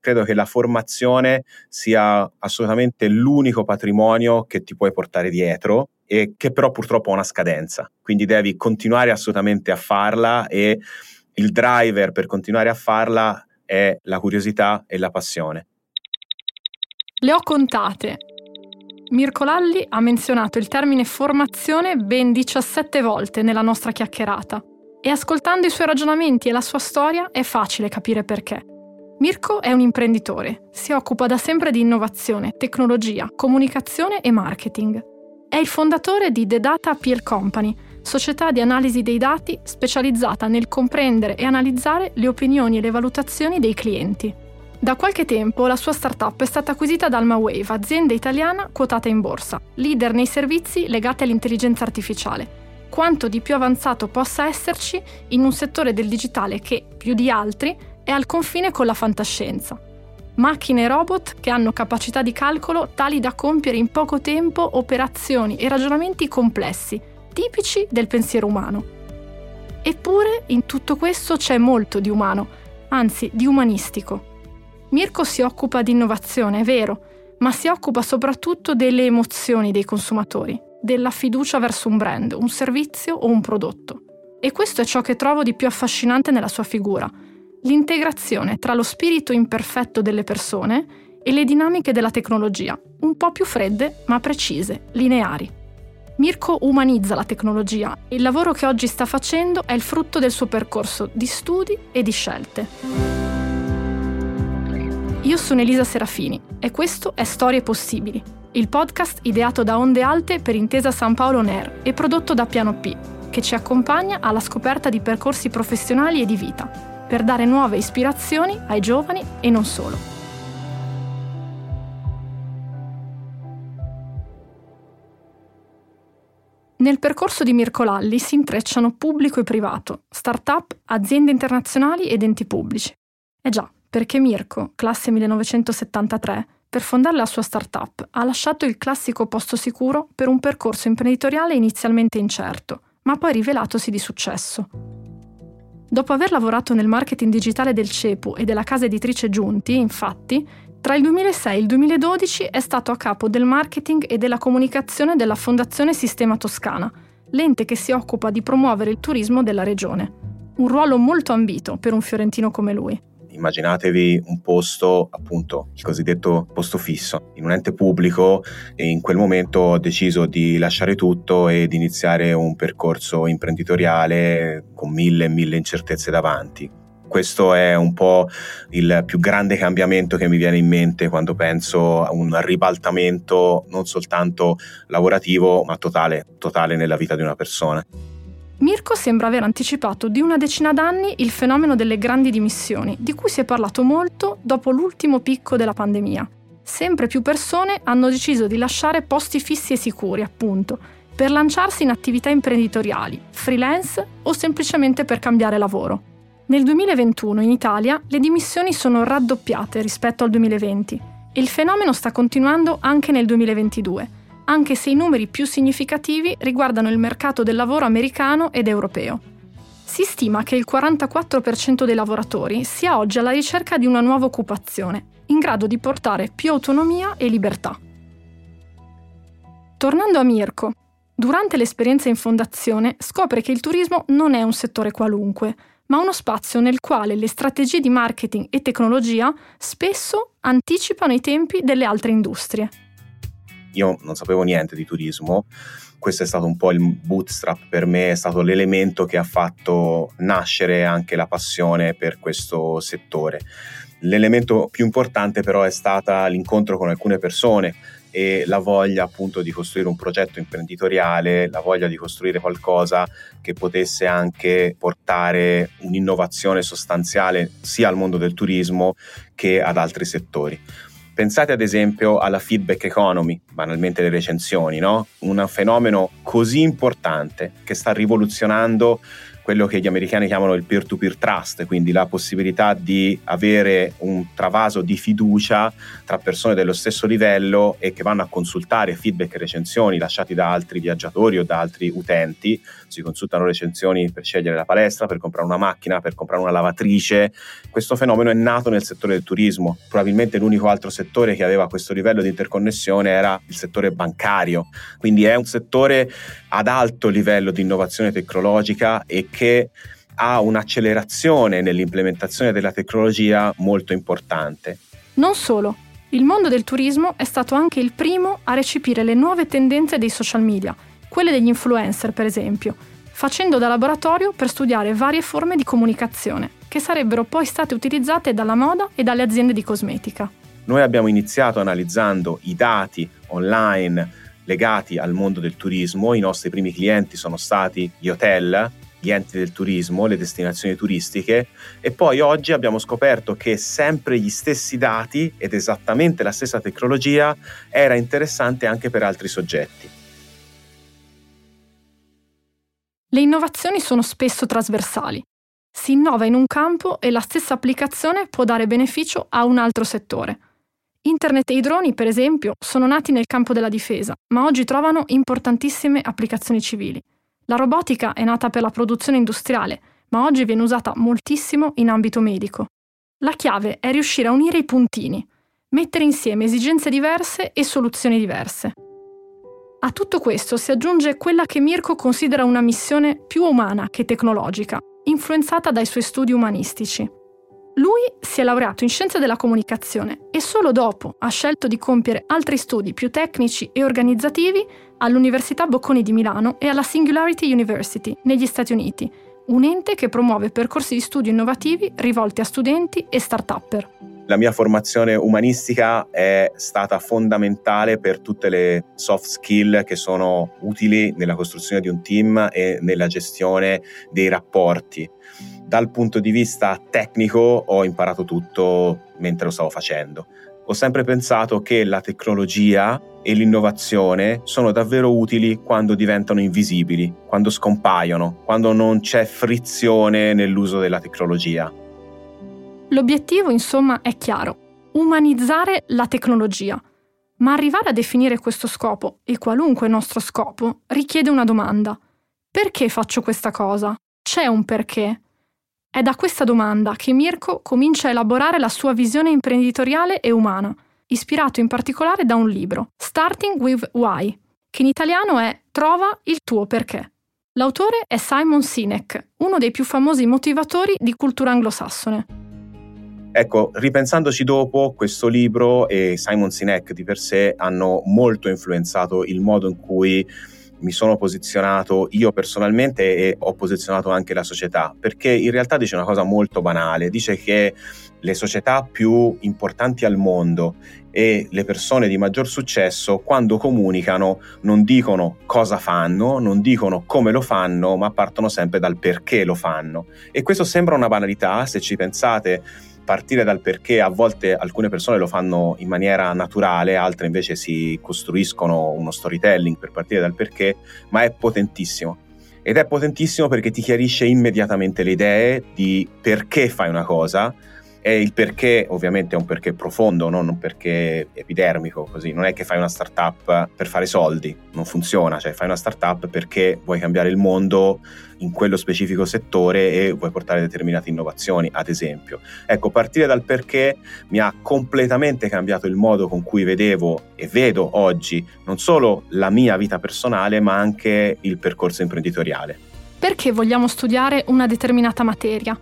Credo che la formazione sia assolutamente l'unico patrimonio che ti puoi portare dietro e che però purtroppo ha una scadenza. Quindi devi continuare assolutamente a farla e il driver per continuare a farla è la curiosità e la passione. Le ho contate. Mirko Lalli ha menzionato il termine formazione ben 17 volte nella nostra chiacchierata e ascoltando i suoi ragionamenti e la sua storia è facile capire perché. Mirko è un imprenditore, si occupa da sempre di innovazione, tecnologia, comunicazione e marketing. È il fondatore di The Data Peer Company, società di analisi dei dati specializzata nel comprendere e analizzare le opinioni e le valutazioni dei clienti. Da qualche tempo la sua startup è stata acquisita da AlmaWave, azienda italiana quotata in borsa, leader nei servizi legati all'intelligenza artificiale. Quanto di più avanzato possa esserci in un settore del digitale che, più di altri, è al confine con la fantascienza. Macchine e robot che hanno capacità di calcolo tali da compiere in poco tempo operazioni e ragionamenti complessi, tipici del pensiero umano. Eppure in tutto questo c'è molto di umano, anzi di umanistico. Mirko si occupa di innovazione, è vero, ma si occupa soprattutto delle emozioni dei consumatori, della fiducia verso un brand, un servizio o un prodotto. E questo è ciò che trovo di più affascinante nella sua figura, l'integrazione tra lo spirito imperfetto delle persone e le dinamiche della tecnologia, un po' più fredde ma precise, lineari. Mirko umanizza la tecnologia e il lavoro che oggi sta facendo è il frutto del suo percorso di studi e di scelte. Io sono Elisa Serafini e questo è Storie Possibili, il podcast ideato da Onde Alte per Intesa San Paolo NER e prodotto da Piano P, che ci accompagna alla scoperta di percorsi professionali e di vita per dare nuove ispirazioni ai giovani e non solo. Nel percorso di Mirko Lalli si intrecciano pubblico e privato, start-up, aziende internazionali ed enti pubblici. Eh già, perché Mirko, classe 1973, per fondare la sua start-up ha lasciato il classico posto sicuro per un percorso imprenditoriale inizialmente incerto, ma poi rivelatosi di successo. Dopo aver lavorato nel marketing digitale del CEPU e della casa editrice Giunti, infatti, tra il 2006 e il 2012 è stato a capo del marketing e della comunicazione della Fondazione Sistema Toscana, l'ente che si occupa di promuovere il turismo della regione. Un ruolo molto ambito per un fiorentino come lui immaginatevi un posto, appunto, il cosiddetto posto fisso, in un ente pubblico e in quel momento ho deciso di lasciare tutto e di iniziare un percorso imprenditoriale con mille e mille incertezze davanti. Questo è un po' il più grande cambiamento che mi viene in mente quando penso a un ribaltamento non soltanto lavorativo, ma totale, totale nella vita di una persona. Mirko sembra aver anticipato di una decina d'anni il fenomeno delle grandi dimissioni, di cui si è parlato molto dopo l'ultimo picco della pandemia. Sempre più persone hanno deciso di lasciare posti fissi e sicuri, appunto, per lanciarsi in attività imprenditoriali, freelance o semplicemente per cambiare lavoro. Nel 2021 in Italia le dimissioni sono raddoppiate rispetto al 2020 e il fenomeno sta continuando anche nel 2022 anche se i numeri più significativi riguardano il mercato del lavoro americano ed europeo. Si stima che il 44% dei lavoratori sia oggi alla ricerca di una nuova occupazione, in grado di portare più autonomia e libertà. Tornando a Mirko, durante l'esperienza in fondazione scopre che il turismo non è un settore qualunque, ma uno spazio nel quale le strategie di marketing e tecnologia spesso anticipano i tempi delle altre industrie. Io non sapevo niente di turismo, questo è stato un po' il bootstrap per me, è stato l'elemento che ha fatto nascere anche la passione per questo settore. L'elemento più importante però è stata l'incontro con alcune persone e la voglia appunto di costruire un progetto imprenditoriale, la voglia di costruire qualcosa che potesse anche portare un'innovazione sostanziale sia al mondo del turismo che ad altri settori. Pensate ad esempio alla feedback economy, banalmente le recensioni, no? Un fenomeno così importante che sta rivoluzionando quello che gli americani chiamano il peer-to-peer trust, quindi la possibilità di avere un travaso di fiducia tra persone dello stesso livello e che vanno a consultare feedback e recensioni lasciati da altri viaggiatori o da altri utenti. Si consultano recensioni per scegliere la palestra, per comprare una macchina, per comprare una lavatrice. Questo fenomeno è nato nel settore del turismo. Probabilmente l'unico altro settore che aveva questo livello di interconnessione era il settore bancario. Quindi è un settore ad alto livello di innovazione tecnologica e che ha un'accelerazione nell'implementazione della tecnologia molto importante. Non solo, il mondo del turismo è stato anche il primo a recepire le nuove tendenze dei social media, quelle degli influencer per esempio, facendo da laboratorio per studiare varie forme di comunicazione, che sarebbero poi state utilizzate dalla moda e dalle aziende di cosmetica. Noi abbiamo iniziato analizzando i dati online legati al mondo del turismo. I nostri primi clienti sono stati gli hotel, gli enti del turismo, le destinazioni turistiche e poi oggi abbiamo scoperto che sempre gli stessi dati ed esattamente la stessa tecnologia era interessante anche per altri soggetti. Le innovazioni sono spesso trasversali. Si innova in un campo e la stessa applicazione può dare beneficio a un altro settore. Internet e i droni, per esempio, sono nati nel campo della difesa, ma oggi trovano importantissime applicazioni civili. La robotica è nata per la produzione industriale, ma oggi viene usata moltissimo in ambito medico. La chiave è riuscire a unire i puntini, mettere insieme esigenze diverse e soluzioni diverse. A tutto questo si aggiunge quella che Mirko considera una missione più umana che tecnologica, influenzata dai suoi studi umanistici. Lui si è laureato in scienze della comunicazione e solo dopo ha scelto di compiere altri studi più tecnici e organizzativi all'Università Bocconi di Milano e alla Singularity University negli Stati Uniti, un ente che promuove percorsi di studio innovativi rivolti a studenti e start-upper. La mia formazione umanistica è stata fondamentale per tutte le soft skill che sono utili nella costruzione di un team e nella gestione dei rapporti dal punto di vista tecnico ho imparato tutto mentre lo stavo facendo. Ho sempre pensato che la tecnologia e l'innovazione sono davvero utili quando diventano invisibili, quando scompaiono, quando non c'è frizione nell'uso della tecnologia. L'obiettivo, insomma, è chiaro, umanizzare la tecnologia. Ma arrivare a definire questo scopo, e qualunque nostro scopo, richiede una domanda. Perché faccio questa cosa? C'è un perché? È da questa domanda che Mirko comincia a elaborare la sua visione imprenditoriale e umana, ispirato in particolare da un libro, Starting with Why, che in italiano è Trova il tuo perché. L'autore è Simon Sinek, uno dei più famosi motivatori di cultura anglosassone. Ecco, ripensandoci dopo, questo libro e Simon Sinek di per sé hanno molto influenzato il modo in cui mi sono posizionato io personalmente e ho posizionato anche la società, perché in realtà dice una cosa molto banale, dice che le società più importanti al mondo e le persone di maggior successo quando comunicano non dicono cosa fanno, non dicono come lo fanno, ma partono sempre dal perché lo fanno. E questo sembra una banalità se ci pensate partire dal perché a volte alcune persone lo fanno in maniera naturale, altre invece si costruiscono uno storytelling per partire dal perché, ma è potentissimo. Ed è potentissimo perché ti chiarisce immediatamente le idee di perché fai una cosa e il perché ovviamente è un perché profondo, non un perché epidermico, così. Non è che fai una startup per fare soldi, non funziona, cioè fai una startup perché vuoi cambiare il mondo in quello specifico settore e vuoi portare determinate innovazioni, ad esempio. Ecco, partire dal perché mi ha completamente cambiato il modo con cui vedevo e vedo oggi non solo la mia vita personale, ma anche il percorso imprenditoriale. Perché vogliamo studiare una determinata materia?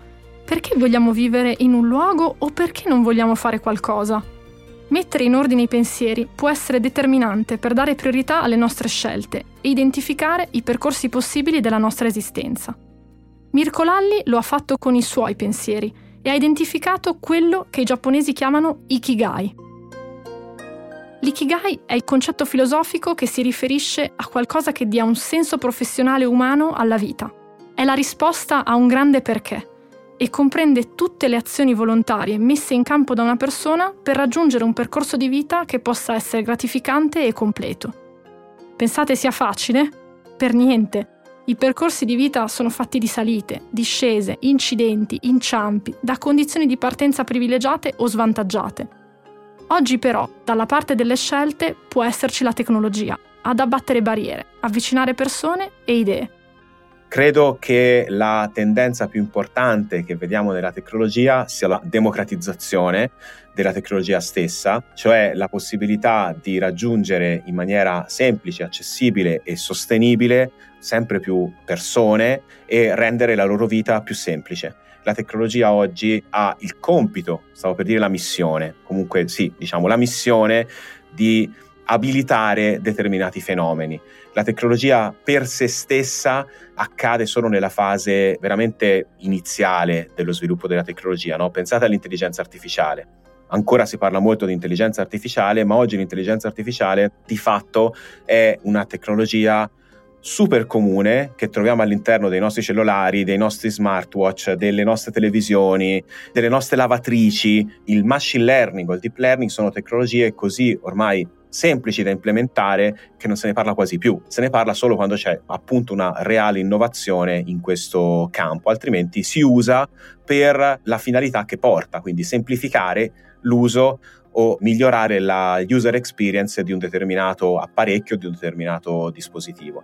Perché vogliamo vivere in un luogo o perché non vogliamo fare qualcosa? Mettere in ordine i pensieri può essere determinante per dare priorità alle nostre scelte e identificare i percorsi possibili della nostra esistenza. Mirko Lalli lo ha fatto con i suoi pensieri e ha identificato quello che i giapponesi chiamano Ikigai. L'ikigai è il concetto filosofico che si riferisce a qualcosa che dia un senso professionale umano alla vita. È la risposta a un grande perché e comprende tutte le azioni volontarie messe in campo da una persona per raggiungere un percorso di vita che possa essere gratificante e completo. Pensate sia facile? Per niente. I percorsi di vita sono fatti di salite, discese, incidenti, inciampi, da condizioni di partenza privilegiate o svantaggiate. Oggi però, dalla parte delle scelte, può esserci la tecnologia, ad abbattere barriere, avvicinare persone e idee. Credo che la tendenza più importante che vediamo nella tecnologia sia la democratizzazione della tecnologia stessa, cioè la possibilità di raggiungere in maniera semplice, accessibile e sostenibile sempre più persone e rendere la loro vita più semplice. La tecnologia oggi ha il compito, stavo per dire la missione, comunque sì, diciamo la missione di abilitare determinati fenomeni. La tecnologia per sé stessa accade solo nella fase veramente iniziale dello sviluppo della tecnologia. No? Pensate all'intelligenza artificiale. Ancora si parla molto di intelligenza artificiale, ma oggi l'intelligenza artificiale di fatto è una tecnologia super comune che troviamo all'interno dei nostri cellulari, dei nostri smartwatch, delle nostre televisioni, delle nostre lavatrici. Il machine learning o il deep learning sono tecnologie così ormai semplici da implementare che non se ne parla quasi più. Se ne parla solo quando c'è appunto una reale innovazione in questo campo, altrimenti si usa per la finalità che porta, quindi semplificare l'uso o migliorare la user experience di un determinato apparecchio, di un determinato dispositivo.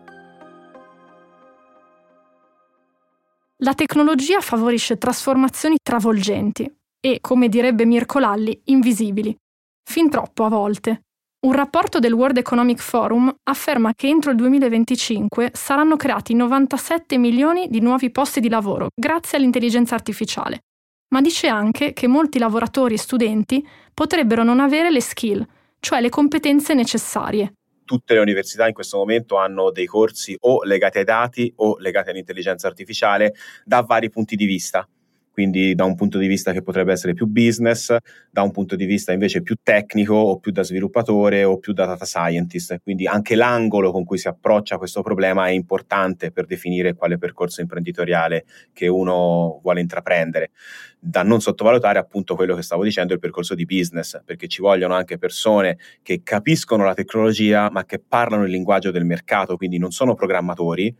La tecnologia favorisce trasformazioni travolgenti e, come direbbe Mirko Lalli, invisibili. Fin troppo a volte. Un rapporto del World Economic Forum afferma che entro il 2025 saranno creati 97 milioni di nuovi posti di lavoro grazie all'intelligenza artificiale, ma dice anche che molti lavoratori e studenti potrebbero non avere le skill, cioè le competenze necessarie. Tutte le università in questo momento hanno dei corsi o legati ai dati o legati all'intelligenza artificiale da vari punti di vista quindi da un punto di vista che potrebbe essere più business, da un punto di vista invece più tecnico o più da sviluppatore o più da data scientist. Quindi anche l'angolo con cui si approccia questo problema è importante per definire quale percorso imprenditoriale che uno vuole intraprendere. Da non sottovalutare appunto quello che stavo dicendo, il percorso di business, perché ci vogliono anche persone che capiscono la tecnologia ma che parlano il linguaggio del mercato, quindi non sono programmatori,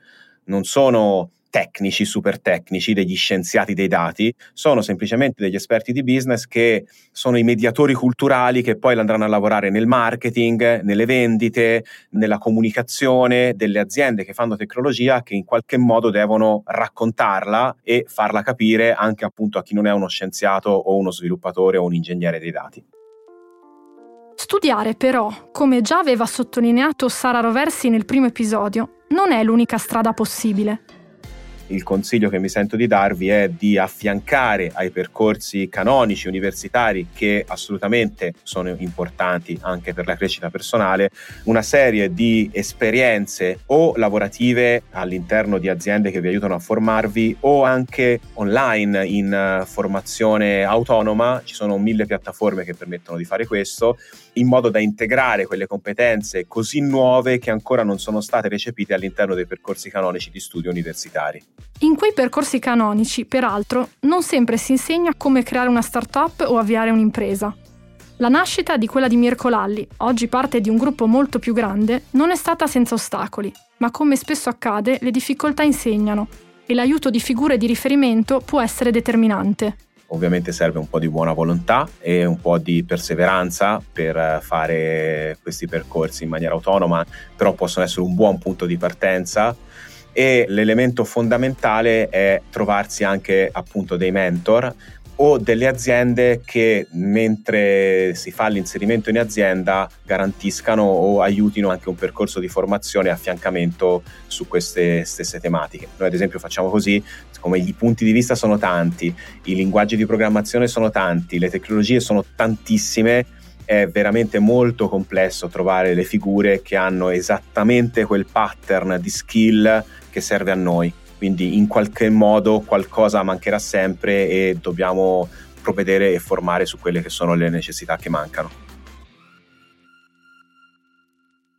non sono tecnici, super tecnici, degli scienziati dei dati, sono semplicemente degli esperti di business che sono i mediatori culturali che poi andranno a lavorare nel marketing, nelle vendite, nella comunicazione delle aziende che fanno tecnologia che in qualche modo devono raccontarla e farla capire anche appunto a chi non è uno scienziato o uno sviluppatore o un ingegnere dei dati. Studiare però, come già aveva sottolineato Sara Roversi nel primo episodio, non è l'unica strada possibile il consiglio che mi sento di darvi è di affiancare ai percorsi canonici universitari che assolutamente sono importanti anche per la crescita personale una serie di esperienze o lavorative all'interno di aziende che vi aiutano a formarvi o anche online in eh, formazione autonoma. Ci sono mille piattaforme che permettono di fare questo in modo da integrare quelle competenze così nuove che ancora non sono state recepite all'interno dei percorsi canonici di studio universitari. In quei percorsi canonici, peraltro, non sempre si insegna come creare una startup o avviare un'impresa. La nascita di quella di Mirko Lalli, oggi parte di un gruppo molto più grande, non è stata senza ostacoli, ma come spesso accade, le difficoltà insegnano e l'aiuto di figure di riferimento può essere determinante. Ovviamente serve un po' di buona volontà e un po' di perseveranza per fare questi percorsi in maniera autonoma, però possono essere un buon punto di partenza. E l'elemento fondamentale è trovarsi anche appunto dei mentor o delle aziende che mentre si fa l'inserimento in azienda garantiscano o aiutino anche un percorso di formazione e affiancamento su queste stesse tematiche. Noi ad esempio facciamo così, come i punti di vista sono tanti, i linguaggi di programmazione sono tanti, le tecnologie sono tantissime, è veramente molto complesso trovare le figure che hanno esattamente quel pattern di skill che serve a noi. Quindi in qualche modo qualcosa mancherà sempre e dobbiamo provvedere e formare su quelle che sono le necessità che mancano.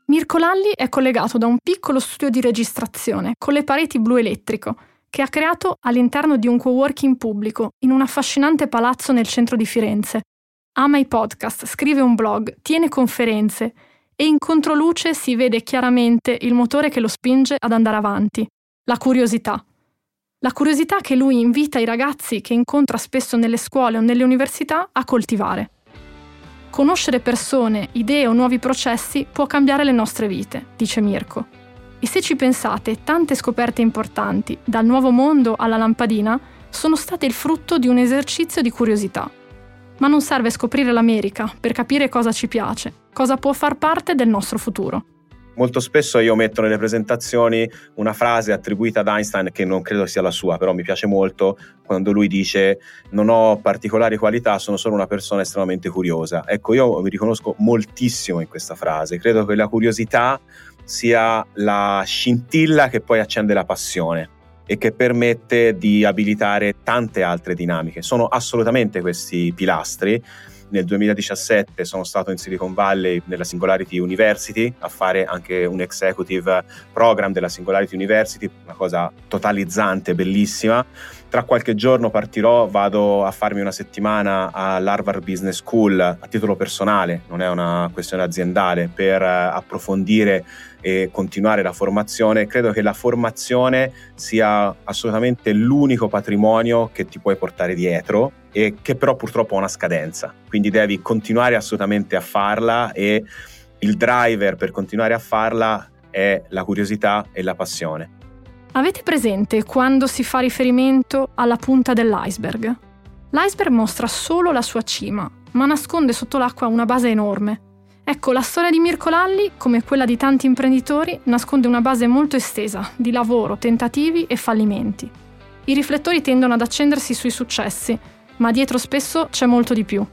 Mirko Lalli è collegato da un piccolo studio di registrazione con le pareti blu elettrico che ha creato all'interno di un coworking pubblico in un affascinante palazzo nel centro di Firenze. Ama i podcast, scrive un blog, tiene conferenze e in controluce si vede chiaramente il motore che lo spinge ad andare avanti. La curiosità. La curiosità che lui invita i ragazzi che incontra spesso nelle scuole o nelle università a coltivare. Conoscere persone, idee o nuovi processi può cambiare le nostre vite, dice Mirko. E se ci pensate, tante scoperte importanti, dal nuovo mondo alla lampadina, sono state il frutto di un esercizio di curiosità. Ma non serve scoprire l'America per capire cosa ci piace, cosa può far parte del nostro futuro. Molto spesso io metto nelle presentazioni una frase attribuita ad Einstein che non credo sia la sua, però mi piace molto quando lui dice non ho particolari qualità, sono solo una persona estremamente curiosa. Ecco, io mi riconosco moltissimo in questa frase, credo che la curiosità sia la scintilla che poi accende la passione e che permette di abilitare tante altre dinamiche. Sono assolutamente questi pilastri nel 2017 sono stato in Silicon Valley nella Singularity University a fare anche un executive program della Singularity University, una cosa totalizzante, bellissima. Tra qualche giorno partirò, vado a farmi una settimana all'Harvard Business School a titolo personale, non è una questione aziendale, per eh, approfondire e continuare la formazione. Credo che la formazione sia assolutamente l'unico patrimonio che ti puoi portare dietro e che però purtroppo ha una scadenza, quindi devi continuare assolutamente a farla e il driver per continuare a farla è la curiosità e la passione. Avete presente quando si fa riferimento alla punta dell'iceberg? L'iceberg mostra solo la sua cima, ma nasconde sotto l'acqua una base enorme. Ecco, la storia di Mirko Lalli, come quella di tanti imprenditori, nasconde una base molto estesa di lavoro, tentativi e fallimenti. I riflettori tendono ad accendersi sui successi, ma dietro spesso c'è molto di più.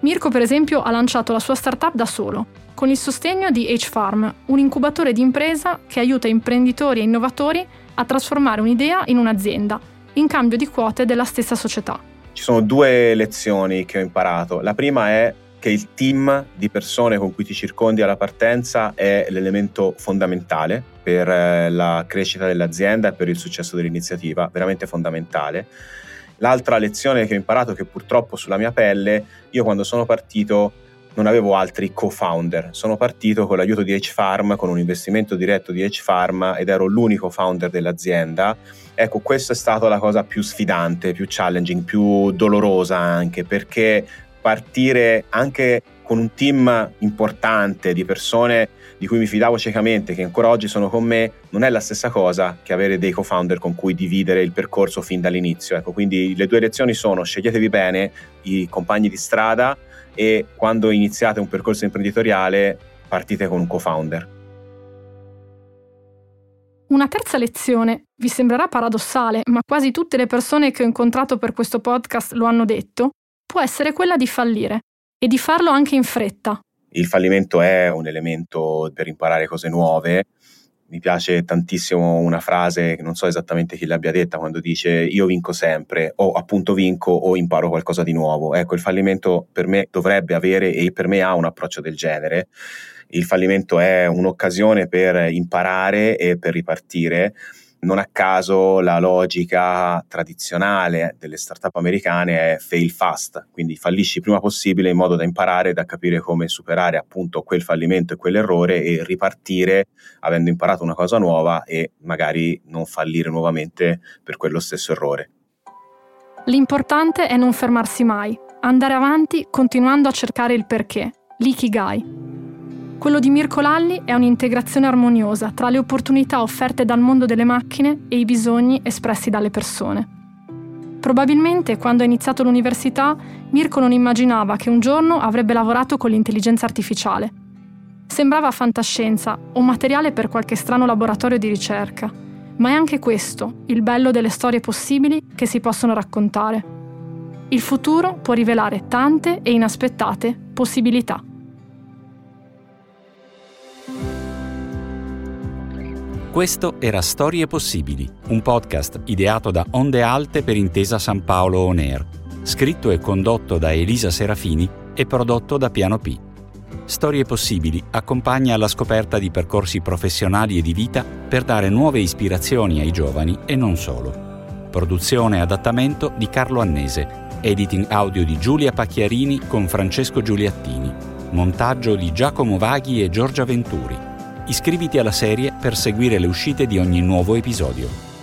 Mirko, per esempio, ha lanciato la sua startup da solo, con il sostegno di H-Farm, un incubatore di impresa che aiuta imprenditori e innovatori a trasformare un'idea in un'azienda, in cambio di quote della stessa società. Ci sono due lezioni che ho imparato. La prima è che il team di persone con cui ti circondi alla partenza è l'elemento fondamentale per eh, la crescita dell'azienda e per il successo dell'iniziativa, veramente fondamentale. L'altra lezione che ho imparato, che purtroppo sulla mia pelle, io quando sono partito non avevo altri co-founder, sono partito con l'aiuto di H-Farm, con un investimento diretto di H-Farm ed ero l'unico founder dell'azienda. Ecco, questa è stata la cosa più sfidante, più challenging, più dolorosa anche, perché partire anche con un team importante di persone di cui mi fidavo ciecamente, che ancora oggi sono con me, non è la stessa cosa che avere dei co-founder con cui dividere il percorso fin dall'inizio. Ecco, quindi le due lezioni sono sceglietevi bene i compagni di strada e quando iniziate un percorso imprenditoriale partite con un co-founder. Una terza lezione, vi sembrerà paradossale, ma quasi tutte le persone che ho incontrato per questo podcast lo hanno detto, può essere quella di fallire e di farlo anche in fretta, il fallimento è un elemento per imparare cose nuove. Mi piace tantissimo una frase, non so esattamente chi l'abbia detta, quando dice io vinco sempre, o appunto vinco o imparo qualcosa di nuovo. Ecco, il fallimento per me dovrebbe avere e per me ha un approccio del genere. Il fallimento è un'occasione per imparare e per ripartire non a caso la logica tradizionale delle startup americane è fail fast, quindi fallisci prima possibile in modo da imparare, da capire come superare appunto quel fallimento e quell'errore e ripartire avendo imparato una cosa nuova e magari non fallire nuovamente per quello stesso errore. L'importante è non fermarsi mai, andare avanti continuando a cercare il perché, l'ikigai. Quello di Mirko Lalli è un'integrazione armoniosa tra le opportunità offerte dal mondo delle macchine e i bisogni espressi dalle persone. Probabilmente quando ha iniziato l'università Mirko non immaginava che un giorno avrebbe lavorato con l'intelligenza artificiale. Sembrava fantascienza o materiale per qualche strano laboratorio di ricerca, ma è anche questo il bello delle storie possibili che si possono raccontare. Il futuro può rivelare tante e inaspettate possibilità. Questo era Storie Possibili, un podcast ideato da Onde Alte per Intesa San Paolo On Air, scritto e condotto da Elisa Serafini e prodotto da Piano P. Storie Possibili accompagna alla scoperta di percorsi professionali e di vita per dare nuove ispirazioni ai giovani e non solo. Produzione e adattamento di Carlo Annese, editing audio di Giulia Pacchiarini con Francesco Giuliattini, montaggio di Giacomo Vaghi e Giorgia Venturi Iscriviti alla serie per seguire le uscite di ogni nuovo episodio.